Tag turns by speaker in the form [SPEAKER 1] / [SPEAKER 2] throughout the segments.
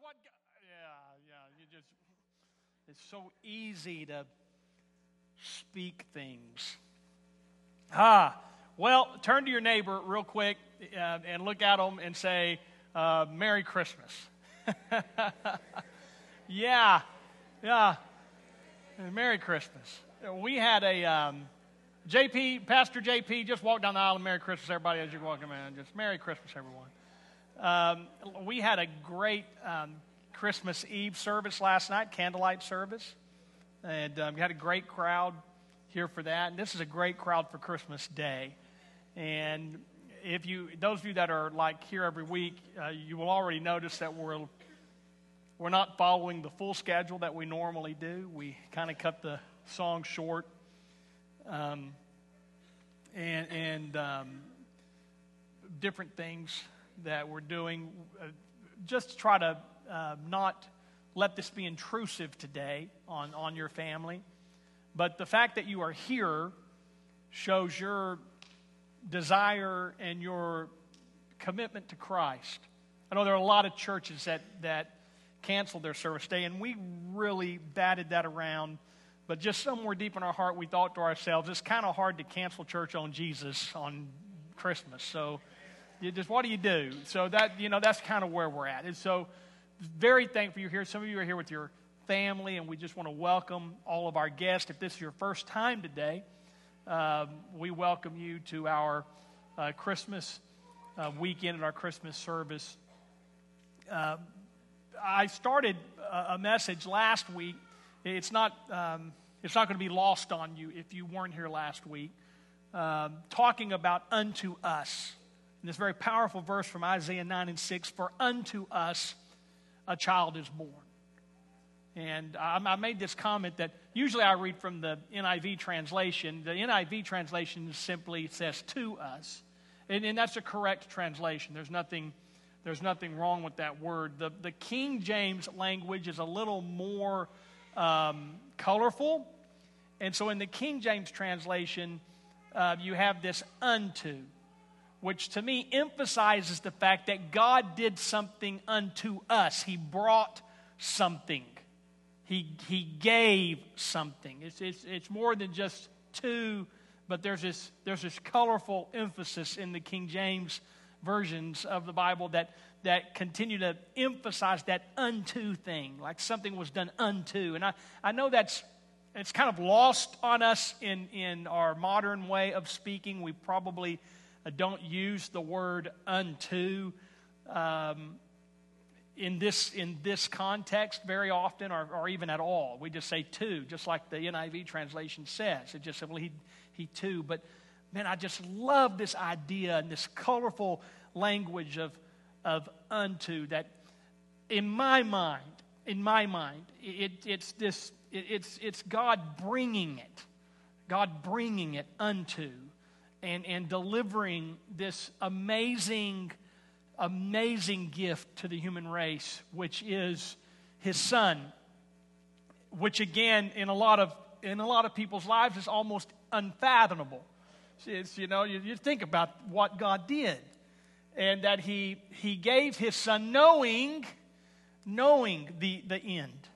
[SPEAKER 1] what. God, yeah, yeah. You just. It's so easy to speak things. Ah, well, turn to your neighbor real quick uh, and look at them and say, uh, "Merry Christmas." yeah, yeah. Merry Christmas. We had a um, JP, Pastor JP, just walk down the aisle and Merry Christmas, everybody, as you're walking in. Just Merry Christmas, everyone. Um, we had a great um, Christmas Eve service last night, candlelight service, and um, we had a great crowd here for that. And this is a great crowd for Christmas Day. And if you, those of you that are like here every week, uh, you will already notice that we're we're not following the full schedule that we normally do. We kind of cut the song short. Um, and and um, different things that we're doing uh, just to try to uh, not let this be intrusive today on, on your family. But the fact that you are here shows your desire and your commitment to Christ. I know there are a lot of churches that, that canceled their service day, and we really batted that around. But just somewhere deep in our heart, we thought to ourselves, it's kind of hard to cancel church on Jesus on Christmas. So, you just what do you do? So that you know, that's kind of where we're at. And so, very thankful you're here. Some of you are here with your family, and we just want to welcome all of our guests. If this is your first time today, um, we welcome you to our uh, Christmas uh, weekend and our Christmas service. Uh, I started a message last week. It's not, um, it's not going to be lost on you if you weren't here last week. Um, talking about unto us. And this very powerful verse from Isaiah 9 and 6 For unto us a child is born. And I, I made this comment that usually I read from the NIV translation. The NIV translation simply says to us. And, and that's a correct translation. There's nothing there's nothing wrong with that word. The, the King James language is a little more um, colorful. And so in the King James translation, uh, you have this unto, which to me emphasizes the fact that God did something unto us. He brought something, He, he gave something. It's, it's, it's more than just to, but there's this, there's this colorful emphasis in the King James versions of the Bible that, that continue to emphasize that unto thing, like something was done unto. And I, I know that's it's kind of lost on us in, in our modern way of speaking. We probably don't use the word unto um, in, this, in this context very often or, or even at all. We just say to, just like the NIV translation says. It just simply he, he to. But man, I just love this idea and this colorful language of, of unto that, in my mind, in my mind, it, it's this, it, it's, it's God bringing it, God bringing it unto, and, and delivering this amazing, amazing gift to the human race, which is His Son, which again, in a lot of in a lot of people's lives, is almost unfathomable. It's, you know, you, you think about what God did and that he, he gave his son knowing, knowing the, the end,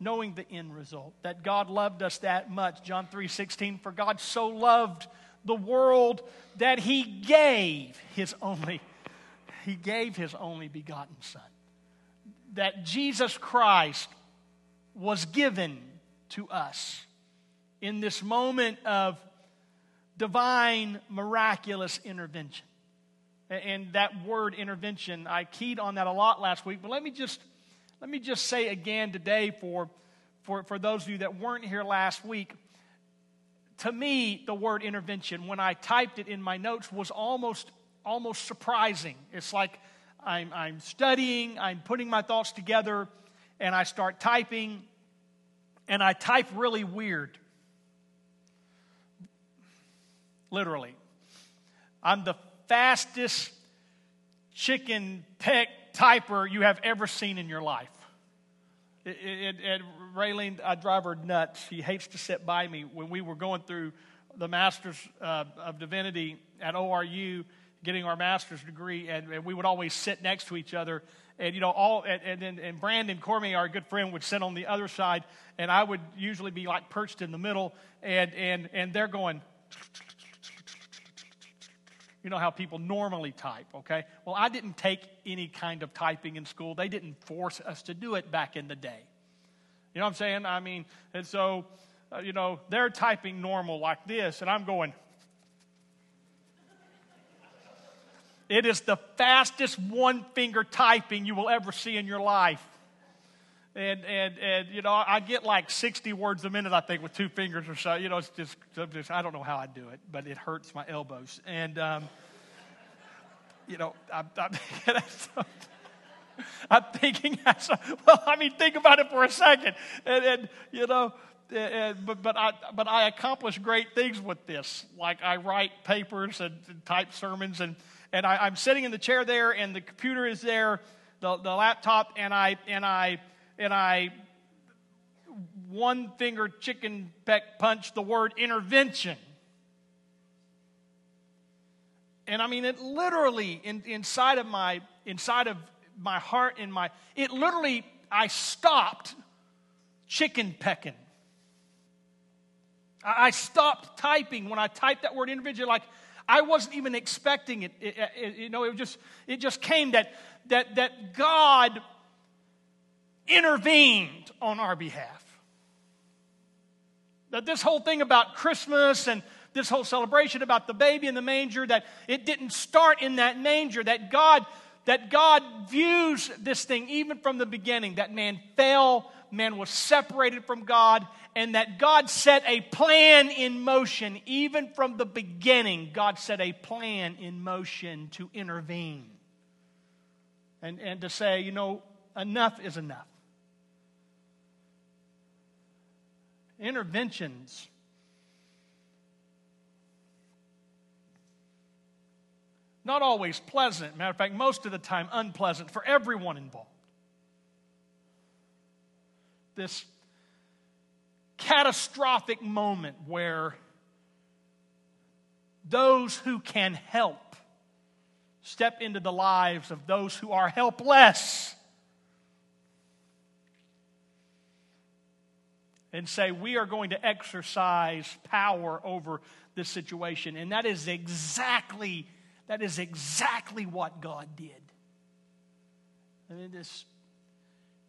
[SPEAKER 1] knowing the end result, that God loved us that much. John 3 16, for God so loved the world that he gave his only, he gave his only begotten son. That Jesus Christ was given to us in this moment of divine, miraculous intervention. And that word intervention, I keyed on that a lot last week, but let me just, let me just say again today for, for, for those of you that weren't here last week. To me, the word intervention, when I typed it in my notes, was almost, almost surprising. It's like I'm, I'm studying, I'm putting my thoughts together, and I start typing, and I type really weird literally. I'm the fastest chicken peck typer you have ever seen in your life. It, it, it, Raylene, I drive her nuts. She hates to sit by me. When we were going through the Master's uh, of Divinity at ORU, getting our master's degree, and, and, we would always sit next to each other. and you know all and, and then and Brandon Cormier, our good friend, would sit on the other side, and I would usually be like perched in the middle, and and and they're going. You know how people normally type, okay? Well, I didn't take any kind of typing in school. They didn't force us to do it back in the day. You know what I'm saying? I mean, and so, uh, you know, they're typing normal like this, and I'm going, It is the fastest one finger typing you will ever see in your life. And, and, and, you know, I get like 60 words a minute, I think, with two fingers or so. You know, it's just, just I don't know how I do it, but it hurts my elbows. And, um, you know, I'm, I'm, I'm thinking, well, I mean, think about it for a second. And, and you know, and, but, but, I, but I accomplish great things with this. Like I write papers and, and type sermons and, and I, am sitting in the chair there, and the computer is there, the, the laptop, and I and I and I one finger chicken peck punch the word intervention. And I mean it literally in, inside of my inside of my heart in my it literally I stopped chicken pecking. I stopped typing when I typed that word intervention like I wasn't even expecting it. it, it you know, it just it just came that that that God intervened on our behalf. That this whole thing about Christmas and this whole celebration about the baby in the manger that it didn't start in that manger that God that God views this thing even from the beginning that man fell man was separated from God, and that God set a plan in motion. Even from the beginning, God set a plan in motion to intervene and, and to say, you know, enough is enough. Interventions. Not always pleasant. Matter of fact, most of the time unpleasant for everyone involved this catastrophic moment where those who can help step into the lives of those who are helpless and say, We are going to exercise power over this situation. And that is exactly, that is exactly what God did. I mean, this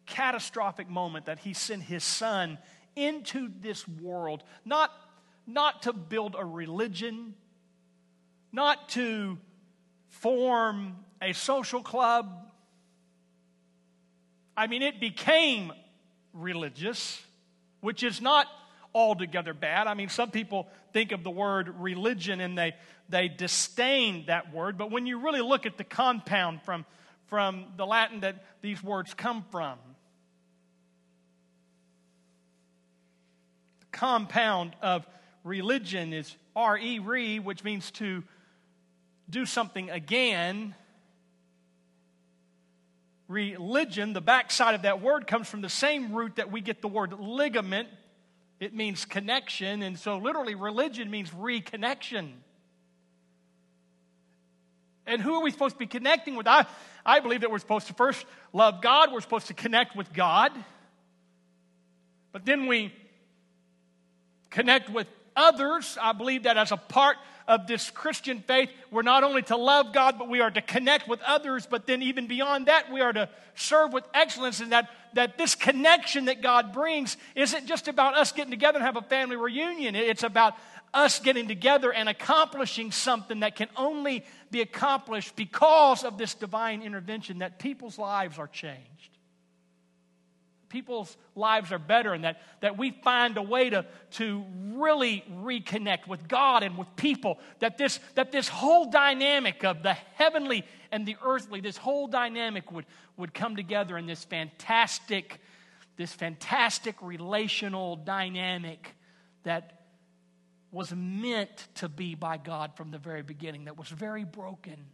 [SPEAKER 1] catastrophic moment that he sent his son into this world, not, not to build a religion, not to form a social club. I mean, it became religious, which is not altogether bad. I mean, some people think of the word religion and they, they disdain that word, but when you really look at the compound from, from the Latin that these words come from, the compound of religion is re, re, which means to do something again. Religion, the backside of that word comes from the same root that we get the word ligament. It means connection, and so literally, religion means reconnection. And who are we supposed to be connecting with? I, I believe that we're supposed to first love God, we're supposed to connect with God. But then we connect with others. I believe that as a part of this Christian faith, we're not only to love God, but we are to connect with others. But then, even beyond that, we are to serve with excellence. And that, that this connection that God brings isn't just about us getting together and have a family reunion, it's about us getting together and accomplishing something that can only be accomplished because of this divine intervention, that people's lives are changed people's lives are better and that, that we find a way to, to really reconnect with God and with people. That this, that this whole dynamic of the heavenly and the earthly, this whole dynamic would, would come together in this fantastic, this fantastic relational dynamic that was meant to be by God from the very beginning, that was very broken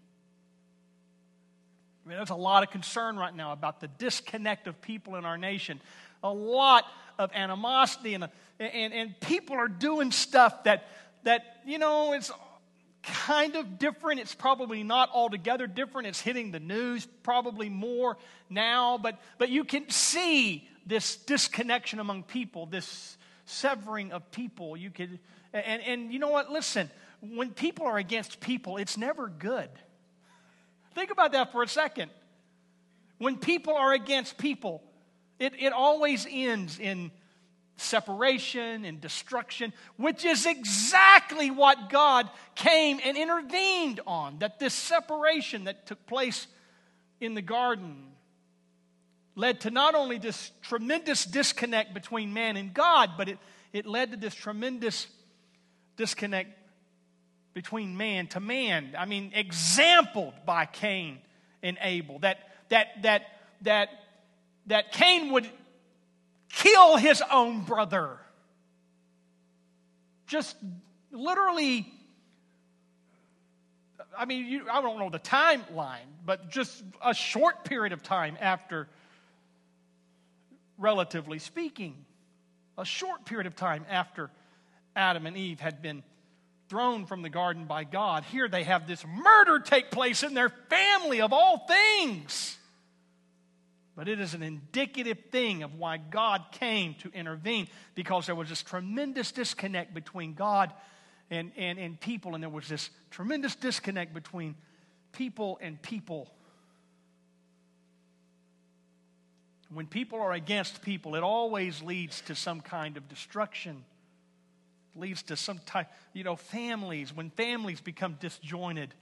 [SPEAKER 1] I mean, there's a lot of concern right now about the disconnect of people in our nation. A lot of animosity, and, and, and people are doing stuff that, that, you know, it's kind of different. It's probably not altogether different. It's hitting the news probably more now, but, but you can see this disconnection among people, this severing of people. You could, and, and you know what? Listen, when people are against people, it's never good. Think about that for a second. When people are against people, it, it always ends in separation and destruction, which is exactly what God came and intervened on. That this separation that took place in the garden led to not only this tremendous disconnect between man and God, but it, it led to this tremendous disconnect between man to man. I mean, exampled by Cain and Abel. That that that that that Cain would kill his own brother. Just literally, I mean, you, I don't know the timeline, but just a short period of time after, relatively speaking, a short period of time after Adam and Eve had been thrown from the garden by God, here they have this murder take place in their family of all things. But it is an indicative thing of why God came to intervene because there was this tremendous disconnect between God and, and, and people, and there was this tremendous disconnect between people and people. When people are against people, it always leads to some kind of destruction. Leads to some type, you know, families, when families become disjointed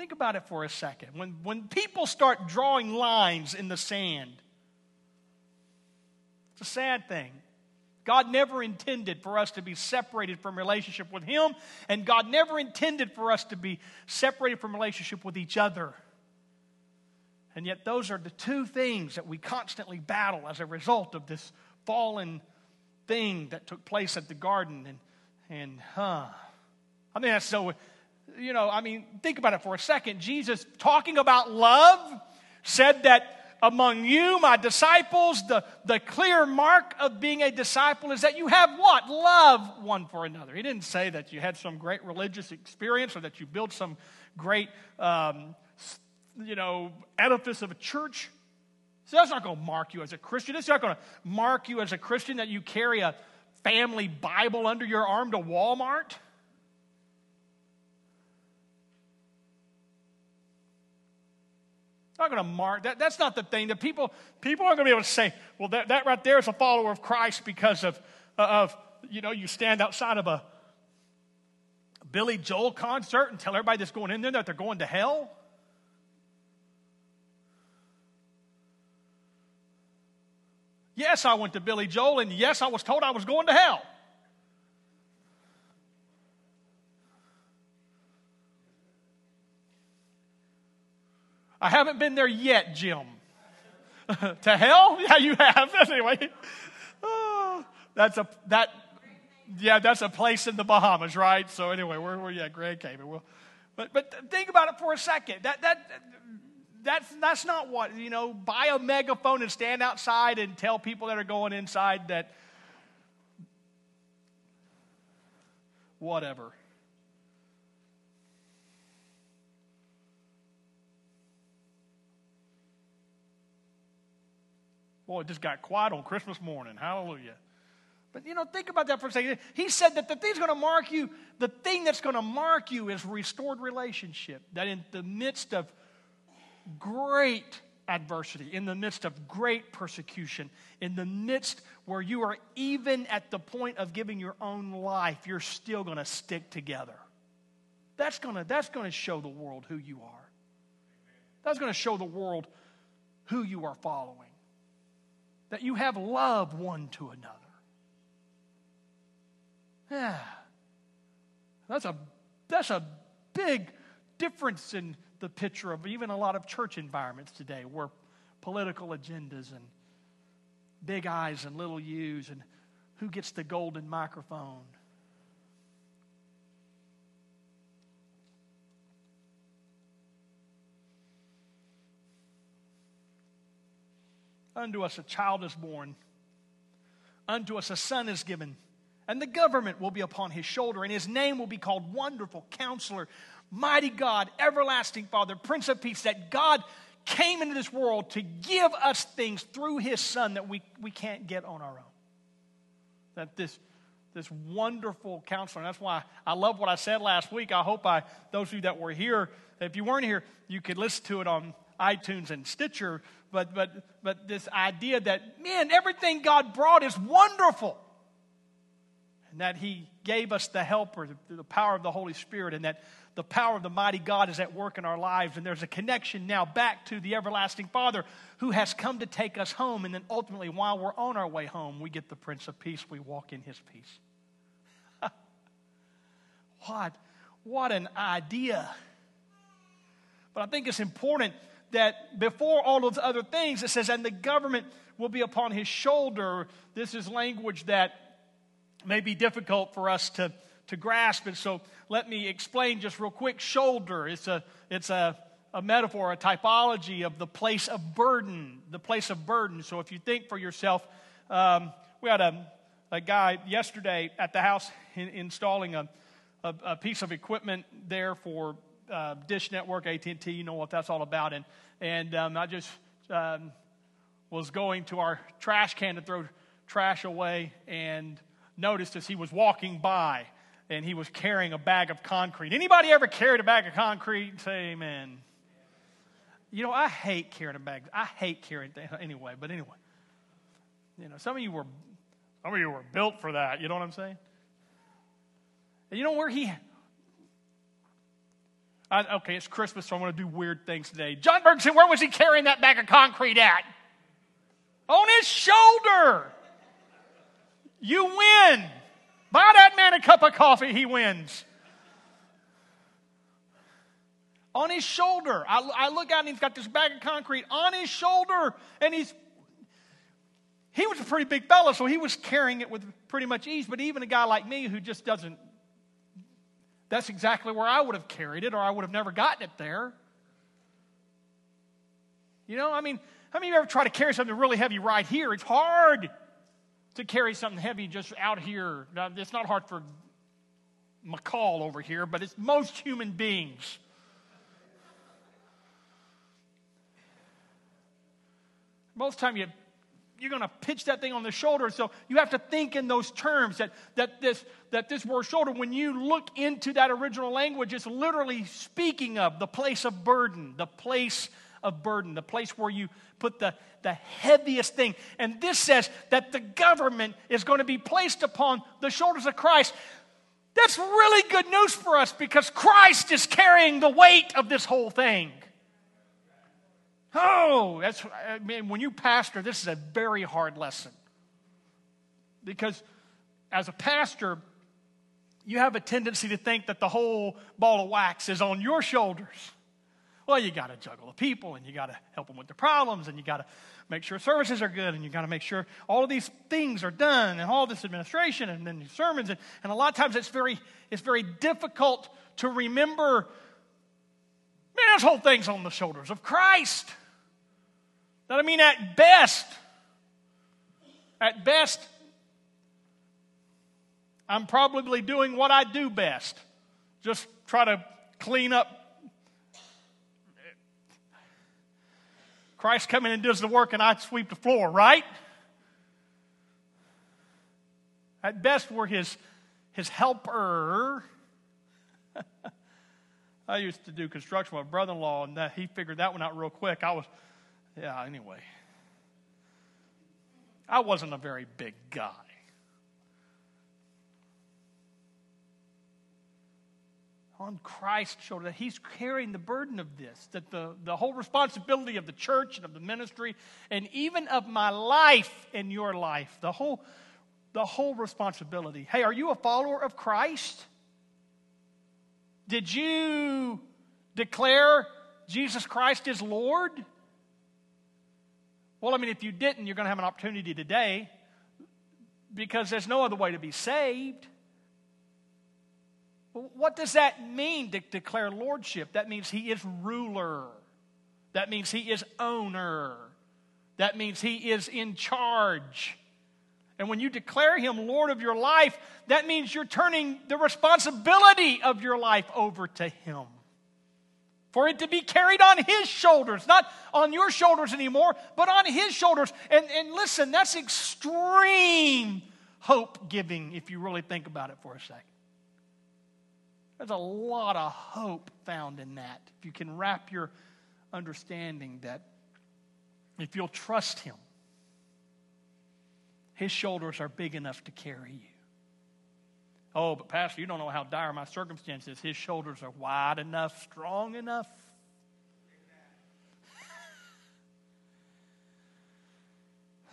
[SPEAKER 1] Think about it for a second. When, when people start drawing lines in the sand, it's a sad thing. God never intended for us to be separated from relationship with Him, and God never intended for us to be separated from relationship with each other. And yet, those are the two things that we constantly battle as a result of this fallen thing that took place at the garden. And, and huh. I mean, that's so you know, I mean, think about it for a second. Jesus, talking about love, said that among you, my disciples, the, the clear mark of being a disciple is that you have what? Love one for another. He didn't say that you had some great religious experience or that you built some great, um, you know, edifice of a church. So that's not going to mark you as a Christian. It's not going to mark you as a Christian that you carry a family Bible under your arm to Walmart. not going to mark that. That's not the thing. That people people aren't going to be able to say, well, that, that right there is a follower of Christ because of uh, of you know you stand outside of a Billy Joel concert and tell everybody that's going in there that they're going to hell. Yes, I went to Billy Joel, and yes, I was told I was going to hell. I haven't been there yet, Jim. to hell? Yeah, you have. anyway, oh, that's a that. Yeah, that's a place in the Bahamas, right? So anyway, we're, we're yeah, Grand Cayman. Well, but but think about it for a second. That that that's that's not what you know. Buy a megaphone and stand outside and tell people that are going inside that. Whatever. Boy, it just got quiet on Christmas morning. Hallelujah. But you know, think about that for a second. He said that the thing's going to mark you, the thing that's going to mark you is restored relationship. That in the midst of great adversity, in the midst of great persecution, in the midst where you are even at the point of giving your own life, you're still going to stick together. That's going to, that's going to show the world who you are. That's going to show the world who you are following that you have love one to another. Yeah. That's a, that's a big difference in the picture of even a lot of church environments today where political agendas and big eyes and little U's and who gets the golden microphone. Unto us a child is born, unto us a son is given, And the government will be upon his shoulder, and his name will be called Wonderful Counselor, Mighty God, Everlasting Father, Prince of Peace. That God came into this world to give us things through his Son that we, we can't get on our own. That this, this wonderful counselor, and that's why I love what I said last week. I hope I, those of you that were here, if you weren't here, you could listen to it on iTunes and Stitcher. But, but, but this idea that, man, everything God brought is wonderful. And that He gave us the helper, the, the power of the Holy Spirit, and that the power of the mighty God is at work in our lives. And there's a connection now back to the everlasting Father who has come to take us home. And then ultimately, while we're on our way home, we get the Prince of Peace. We walk in His peace. what, what an idea. But I think it's important that before all those other things, it says, and the government will be upon his shoulder. This is language that may be difficult for us to, to grasp. And so let me explain just real quick. Shoulder, it's a, it's a, a metaphor, a typology of the place of burden, the place of burden. So if you think for yourself, um, we had a, a guy yesterday at the house in, installing a, a, a piece of equipment there for uh, Dish Network, AT&T, you know what that's all about. And, and um, I just um, was going to our trash can to throw trash away and noticed as he was walking by and he was carrying a bag of concrete. Anybody ever carried a bag of concrete? Say amen. You know, I hate carrying a bag. I hate carrying things anyway, but anyway. You know, some of you were some of you were built for that, you know what I'm saying? And you know where he I, okay, it's Christmas, so I'm going to do weird things today. John Bergson, where was he carrying that bag of concrete at? On his shoulder. You win. Buy that man a cup of coffee, he wins. On his shoulder. I, I look out and he's got this bag of concrete on his shoulder, and he's he was a pretty big fella, so he was carrying it with pretty much ease. But even a guy like me who just doesn't that's exactly where I would have carried it, or I would have never gotten it there. You know, I mean, how many of you ever try to carry something really heavy right here? It's hard to carry something heavy just out here. Now, it's not hard for McCall over here, but it's most human beings. Most time, you you're going to pitch that thing on the shoulder. So you have to think in those terms that, that, this, that this word shoulder, when you look into that original language, it's literally speaking of the place of burden, the place of burden, the place where you put the, the heaviest thing. And this says that the government is going to be placed upon the shoulders of Christ. That's really good news for us because Christ is carrying the weight of this whole thing. Oh, that's, I mean, when you pastor, this is a very hard lesson. Because as a pastor, you have a tendency to think that the whole ball of wax is on your shoulders. Well, you got to juggle the people and you got to help them with their problems and you got to make sure services are good and you got to make sure all of these things are done and all this administration and then sermons. And, and a lot of times it's very, it's very difficult to remember, man, this whole thing's on the shoulders of Christ. That I mean, at best, at best, I'm probably doing what I do best. Just try to clean up. Christ comes in and does the work, and I sweep the floor, right? At best, we're his, his helper. I used to do construction with my brother in law, and that, he figured that one out real quick. I was yeah, anyway. I wasn't a very big guy. On Christ's shoulder, that He's carrying the burden of this, that the, the whole responsibility of the church and of the ministry, and even of my life and your life, the whole, the whole responsibility. Hey, are you a follower of Christ? Did you declare Jesus Christ is Lord? Well, I mean, if you didn't, you're going to have an opportunity today because there's no other way to be saved. What does that mean to declare lordship? That means he is ruler. That means he is owner. That means he is in charge. And when you declare him Lord of your life, that means you're turning the responsibility of your life over to him. For it to be carried on his shoulders, not on your shoulders anymore, but on his shoulders. And, and listen, that's extreme hope giving if you really think about it for a second. There's a lot of hope found in that. If you can wrap your understanding that if you'll trust him, his shoulders are big enough to carry you. Oh, but Pastor, you don't know how dire my circumstances. His shoulders are wide enough, strong enough.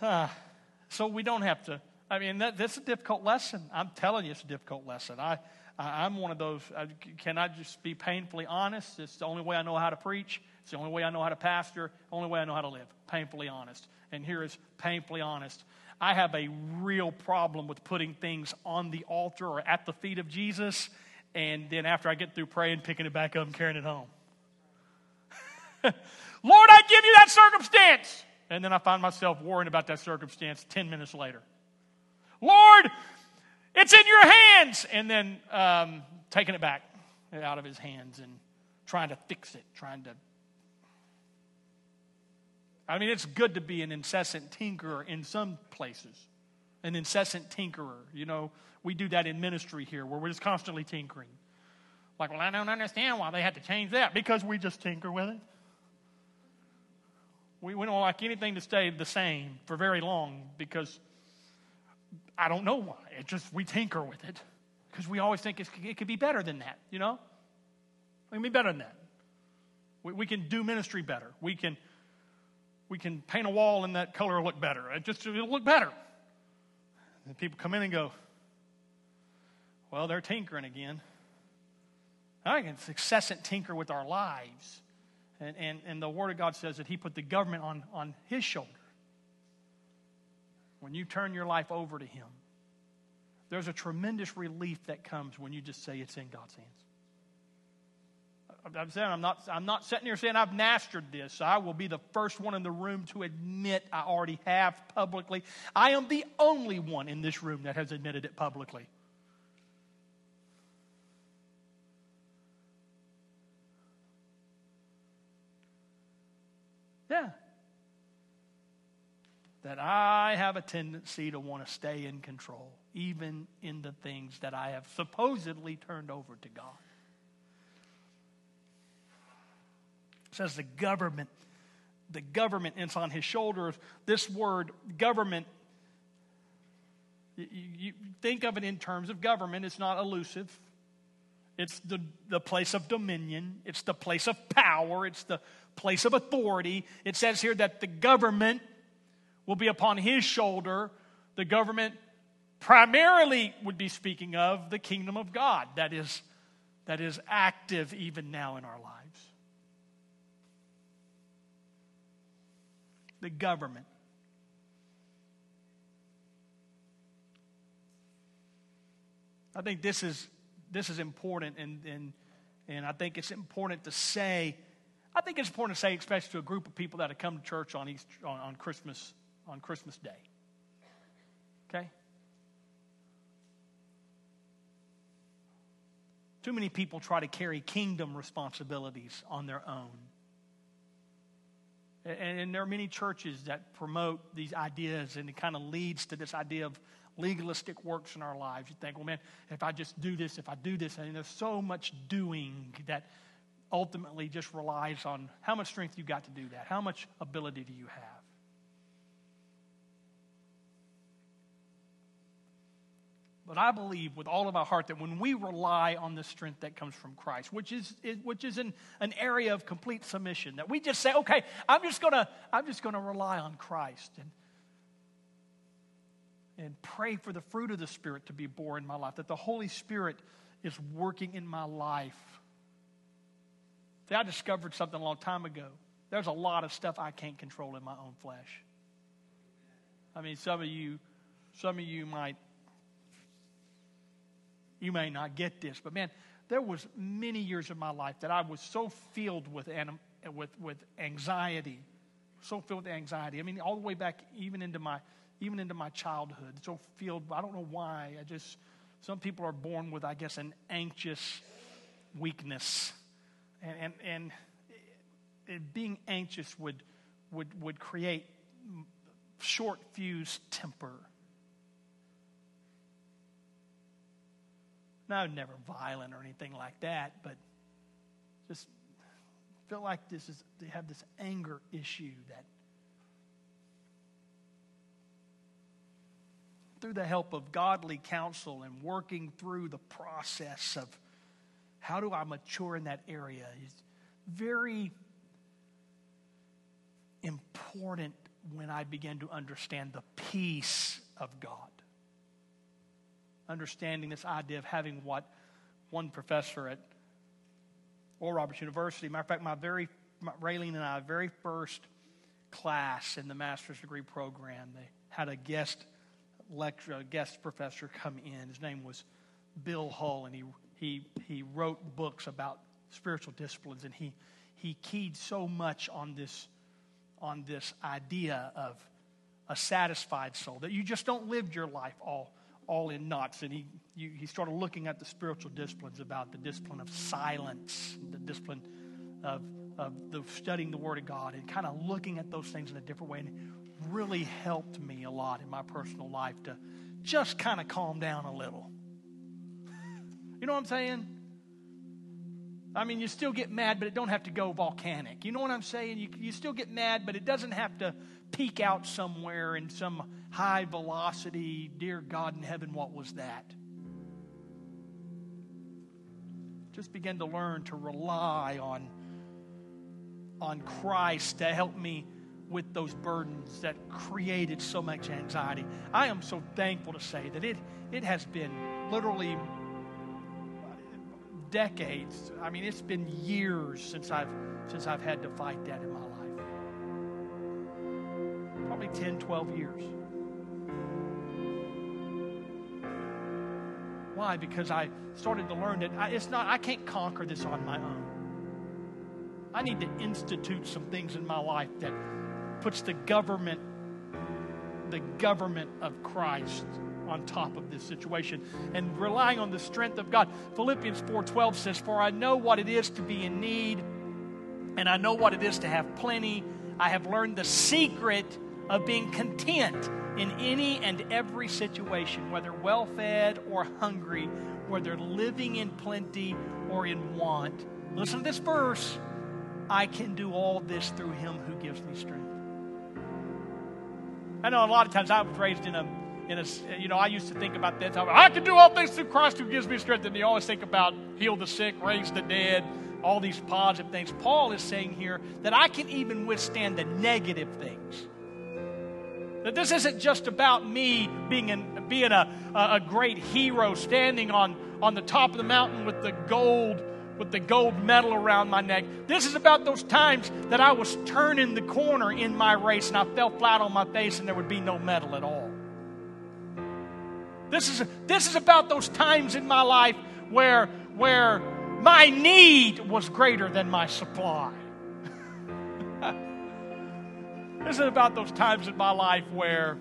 [SPEAKER 1] uh, so we don't have to. I mean, that, that's a difficult lesson. I'm telling you, it's a difficult lesson. I, I, am one of those. Can I just be painfully honest? It's the only way I know how to preach. It's the only way I know how to pastor. Only way I know how to live. Painfully honest. And here is painfully honest. I have a real problem with putting things on the altar or at the feet of Jesus, and then after I get through praying, picking it back up and carrying it home. Lord, I give you that circumstance. And then I find myself worrying about that circumstance 10 minutes later. Lord, it's in your hands. And then um, taking it back out of his hands and trying to fix it, trying to I mean, it's good to be an incessant tinkerer in some places, an incessant tinkerer. You know, we do that in ministry here where we're just constantly tinkering. Like, well, I don't understand why they had to change that because we just tinker with it. We, we don't like anything to stay the same for very long because I don't know why. It just, we tinker with it because we always think it could be better than that, you know? It can be better than that. We, we can do ministry better. We can we can paint a wall in that color look better. It just it'll look better. And people come in and go, well, they're tinkering again. I think it's incessant tinker with our lives. And, and, and the Word of God says that He put the government on, on His shoulder. When you turn your life over to Him, there's a tremendous relief that comes when you just say it's in God's hands. I'm saying I'm not, I'm not sitting here saying I've mastered this. I will be the first one in the room to admit I already have publicly. I am the only one in this room that has admitted it publicly. Yeah. That I have a tendency to want to stay in control, even in the things that I have supposedly turned over to God. says the government. The government is on his shoulders. This word, government, you, you think of it in terms of government, it's not elusive. It's the, the place of dominion. It's the place of power. It's the place of authority. It says here that the government will be upon his shoulder. The government primarily would be speaking of the kingdom of God that is, that is active even now in our lives. the government. I think this is, this is important, and, and, and I think it's important to say, I think it's important to say, especially to a group of people that have come to church on, Easter, on, on, Christmas, on Christmas Day. Okay? Too many people try to carry kingdom responsibilities on their own. And, and there are many churches that promote these ideas, and it kind of leads to this idea of legalistic works in our lives. You think, well, man, if I just do this, if I do this, and there's so much doing that ultimately just relies on how much strength you got to do that, how much ability do you have. But I believe with all of our heart that when we rely on the strength that comes from Christ, which is, which is in an area of complete submission, that we just say, okay, I'm just gonna, I'm just gonna rely on Christ and, and pray for the fruit of the Spirit to be born in my life, that the Holy Spirit is working in my life. See, I discovered something a long time ago. There's a lot of stuff I can't control in my own flesh. I mean, some of you, some of you might you may not get this, but man, there was many years of my life that I was so filled with, anim- with, with anxiety so filled with anxiety. I mean, all the way back even into my even into my childhood. So filled. I don't know why. I just some people are born with, I guess, an anxious weakness, and and, and it, being anxious would would would create short fuse temper. Now, never violent or anything like that, but just feel like this is they have this anger issue that through the help of godly counsel and working through the process of how do I mature in that area is very important when I begin to understand the peace of God. Understanding this idea of having what one professor at Oral Roberts University, matter of fact, my very, my, Raylene and I, very first class in the master's degree program, they had a guest lecture, a guest professor come in. His name was Bill Hull, and he, he, he wrote books about spiritual disciplines, and he, he keyed so much on this, on this idea of a satisfied soul, that you just don't live your life all, all in knots. And he, you, he started looking at the spiritual disciplines about the discipline of silence, the discipline of, of the studying the Word of God, and kind of looking at those things in a different way. And really helped me a lot in my personal life to just kind of calm down a little. You know what I'm saying? I mean, you still get mad, but it don't have to go volcanic. You know what I'm saying? You, you still get mad, but it doesn't have to peak out somewhere in some high velocity, dear God in heaven, what was that? Just begin to learn to rely on, on Christ to help me with those burdens that created so much anxiety. I am so thankful to say that it, it has been literally decades. I mean, it's been years since I've, since I've had to fight that in my life. Probably 10, 12 years. Why? Because I started to learn that I, it's not, I can't conquer this on my own. I need to institute some things in my life that puts the government, the government of Christ on top of this situation and relying on the strength of God. Philippians 4:12 says, "For I know what it is to be in need, and I know what it is to have plenty. I have learned the secret of being content in any and every situation, whether well-fed or hungry, whether living in plenty or in want." Listen to this verse. I can do all this through him who gives me strength. I know a lot of times I was raised in a, a you know, I used to think about that. I can do all things through Christ who gives me strength. And you always think about heal the sick, raise the dead, all these positive things. Paul is saying here that I can even withstand the negative things. That this isn't just about me being, an, being a, a great hero standing on, on the top of the mountain with the gold with the gold medal around my neck. This is about those times that I was turning the corner in my race and I fell flat on my face and there would be no medal at all. This is, this is about those times in my life where, where my need was greater than my supply. This is about those times in my life where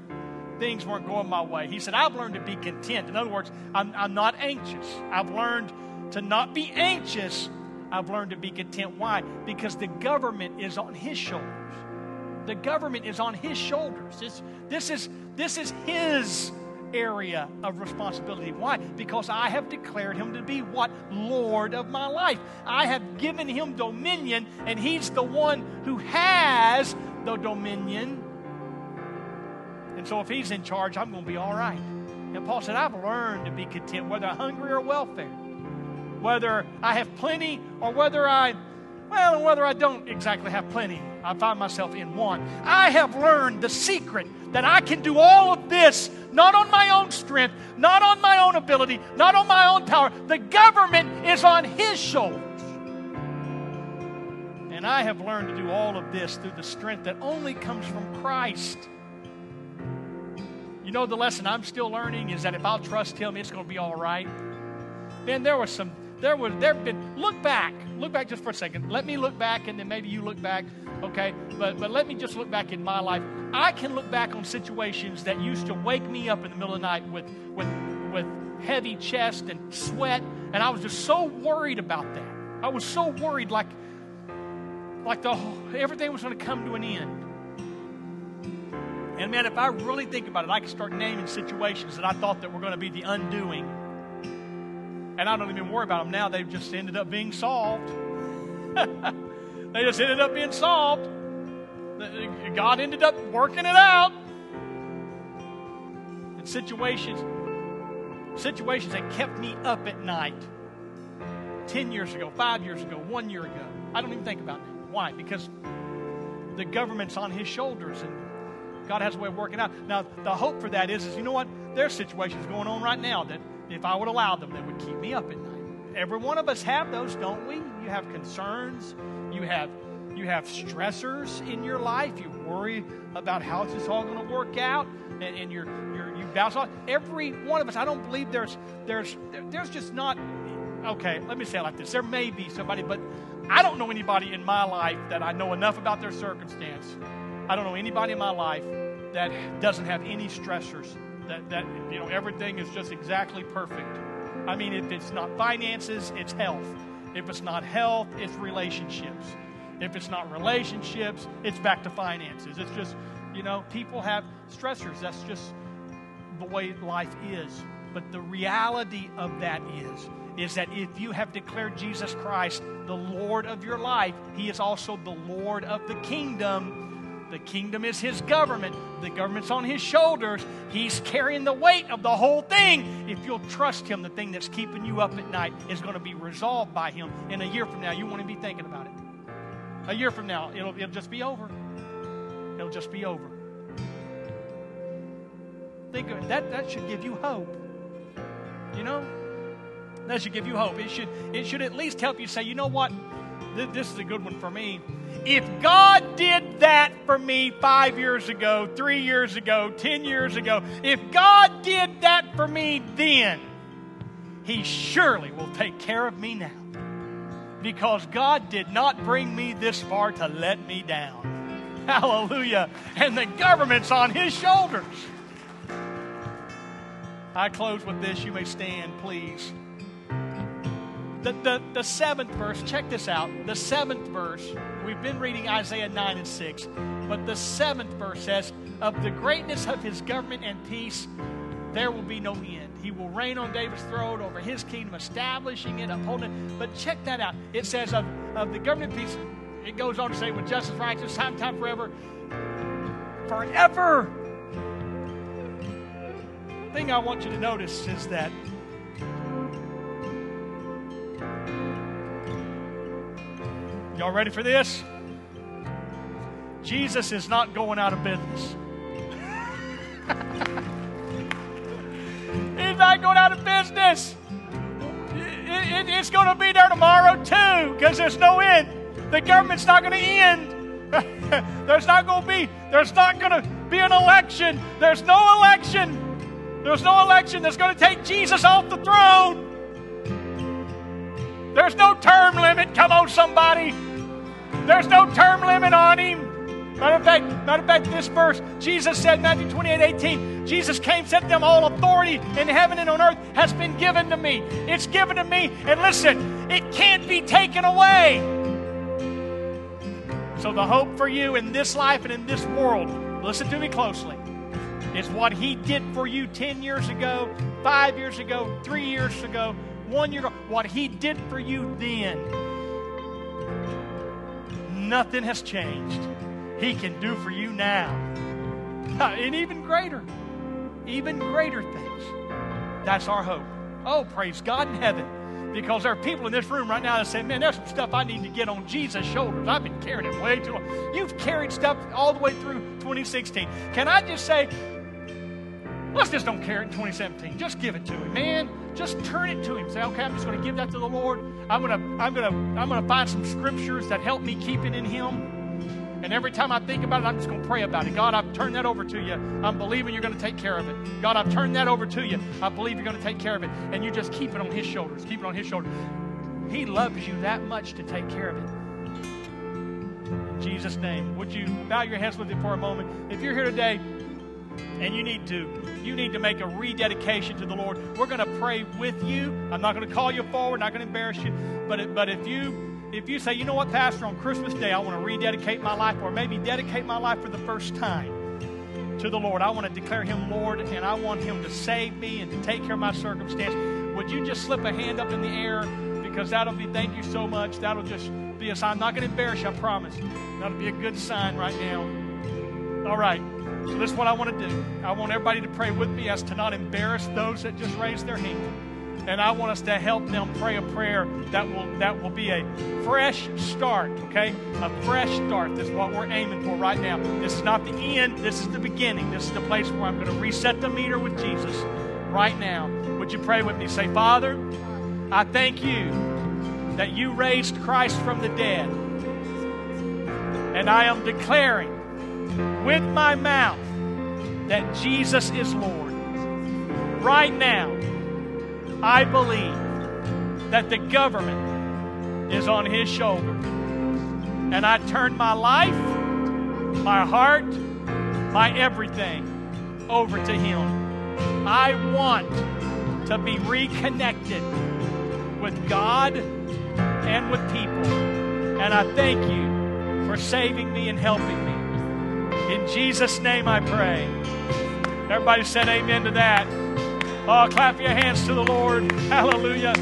[SPEAKER 1] things weren't going my way. He said, I've learned to be content. In other words, I'm, I'm not anxious. I've learned to not be anxious, I've learned to be content. Why? Because the government is on his shoulders. The government is on his shoulders. This, this, is, this is his area of responsibility. Why? Because I have declared him to be what? Lord of my life. I have given him dominion, and he's the one who has the dominion. And so if he's in charge, I'm going to be all right. And Paul said, I've learned to be content, whether hungry or welfare whether I have plenty or whether I, well, whether I don't exactly have plenty, I find myself in want. I have learned the secret that I can do all of this not on my own strength, not on my own ability, not on my own power. The government is on His shoulders. And I have learned to do all of this through the strength that only comes from Christ. You know, the lesson I'm still learning is that if I'll trust Him, it's going to be all right. Man, there was some there was there have been look back. Look back just for a second. Let me look back and then maybe you look back. Okay? But but let me just look back in my life. I can look back on situations that used to wake me up in the middle of the night with with with heavy chest and sweat, and I was just so worried about that. I was so worried like like the whole, everything was going to come to an end. And man, if I really think about it, I can start naming situations that I thought that were going to be the undoing. And I don't even worry about them now. They've just ended up being solved. they just ended up being solved. God ended up working it out. And situations, situations that kept me up at night 10 years ago, five years ago, one year ago. I don't even think about it. Why? Because the government's on his shoulders and God has a way of working out. Now, the hope for that is, is you know what? There's situations going on right now that if I would allow them, that would keep me up at night. Every one of us have those, don't we? You have concerns. You have you have stressors in your life. You worry about how is this all going to work out, and, and you're, you're you bounce off. Every one of us. I don't believe there's there's there's just not. Okay, let me say it like this. There may be somebody, but I don't know anybody in my life that I know enough about their circumstance. I don't know anybody in my life that doesn't have any stressors. That, that you know everything is just exactly perfect. I mean, if it's not finances, it's health. If it's not health, it's relationships. If it's not relationships, it's back to finances. It's just, you know, people have stressors. That's just the way life is. But the reality of that is is that if you have declared Jesus Christ the Lord of your life, He is also the Lord of the kingdom. The kingdom is His government, the government's on His shoulders. He's carrying the weight of the whole thing. If you'll trust Him, the thing that's keeping you up at night is going to be resolved by Him. In a year from now, you won't even be thinking about it. A year from now, it'll, it'll just be over. It'll just be over. Think of it. That, that should give you hope. You know? That should give you hope. It should, it should at least help you say, you know what? This, this is a good one for me. If God did that for me five years ago, three years ago, ten years ago, if God did that for me then, He surely will take care of me now. Because God did not bring me this far to let me down. Hallelujah. And the government's on His shoulders. I close with this. You may stand, please. The, the, the seventh verse, check this out. The seventh verse, we've been reading Isaiah 9 and 6, but the seventh verse says, Of the greatness of his government and peace, there will be no end. He will reign on David's throne over his kingdom, establishing it, upholding it. But check that out. It says, Of, of the government peace, it goes on to say, With justice, righteousness, time, time, forever. Forever. Thing I want you to notice is that Y'all ready for this? Jesus is not going out of business. He's not going out of business. It, it, it's going to be there tomorrow too because there's no end. The government's not going to end. there's not going to be. There's not going to be an election. There's no election. There's no election that's going to take Jesus off the throne. There's no term limit. Come on, somebody. There's no term limit on him. Matter of fact, matter of fact, this verse, Jesus said, Matthew 28, 18, Jesus came, said to them, All authority in heaven and on earth has been given to me. It's given to me. And listen, it can't be taken away. So the hope for you in this life and in this world, listen to me closely, is what he did for you 10 years ago, five years ago, three years ago, one year what he did for you then nothing has changed. He can do for you now. And even greater, even greater things. That's our hope. Oh, praise God in heaven. Because there are people in this room right now that say, man, there's some stuff I need to get on Jesus' shoulders. I've been carrying it way too long. You've carried stuff all the way through 2016. Can I just say, let's just don't care in 2017. Just give it to him, man. Just turn it to him. Say, okay, I'm just going to give that to the Lord. I'm going to, I'm going to, I'm going to find some scriptures that help me keep it in him. And every time I think about it, I'm just going to pray about it. God, I've turned that over to you. I'm believing you're going to take care of it. God, I've turned that over to you. I believe you're going to take care of it. And you just keep it on His shoulders. Keep it on His shoulders. He loves you that much to take care of it. In Jesus' name, would you bow your heads with me for a moment? If you're here today and you need to you need to make a rededication to the Lord, we're going to pray with you. I'm not going to call you forward, not going to embarrass you, but but if you if you say, you know what, Pastor, on Christmas Day, I want to rededicate my life, or maybe dedicate my life for the first time to the Lord. I want to declare Him Lord, and I want Him to save me and to take care of my circumstance. Would you just slip a hand up in the air? Because that'll be, thank you so much. That'll just be a sign. I'm not going to embarrass you, I promise. That'll be a good sign right now. All right. So this is what I want to do. I want everybody to pray with me as to not embarrass those that just raised their hand and I want us to help them pray a prayer that will that will be a fresh start, okay? A fresh start. This is what we're aiming for right now. This is not the end, this is the beginning. This is the place where I'm going to reset the meter with Jesus right now. Would you pray with me? Say, Father, I thank you that you raised Christ from the dead. And I am declaring with my mouth that Jesus is Lord. Right now, I believe that the government is on his shoulder. And I turn my life, my heart, my everything over to him. I want to be reconnected with God and with people. And I thank you for saving me and helping me. In Jesus' name I pray. Everybody said amen to that. Oh, clap your hands to the Lord. Hallelujah.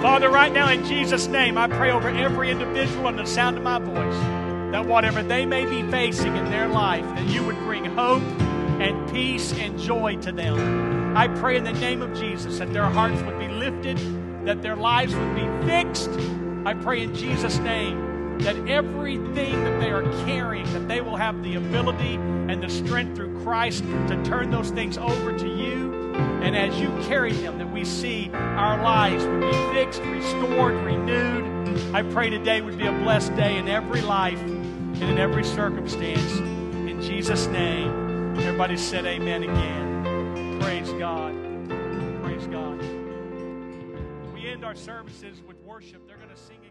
[SPEAKER 1] Father, right now in Jesus' name, I pray over every individual in the sound of my voice that whatever they may be facing in their life, that you would bring hope and peace and joy to them. I pray in the name of Jesus that their hearts would be lifted, that their lives would be fixed. I pray in Jesus' name that everything that they are carrying, that they will have the ability and the strength through Christ to turn those things over to you. And as you carry them, that we see our lives would be fixed, restored, renewed. I pray today would be a blessed day in every life and in every circumstance. In Jesus' name, everybody said amen again. Praise God. Praise God. We end our services with worship. They're going to sing.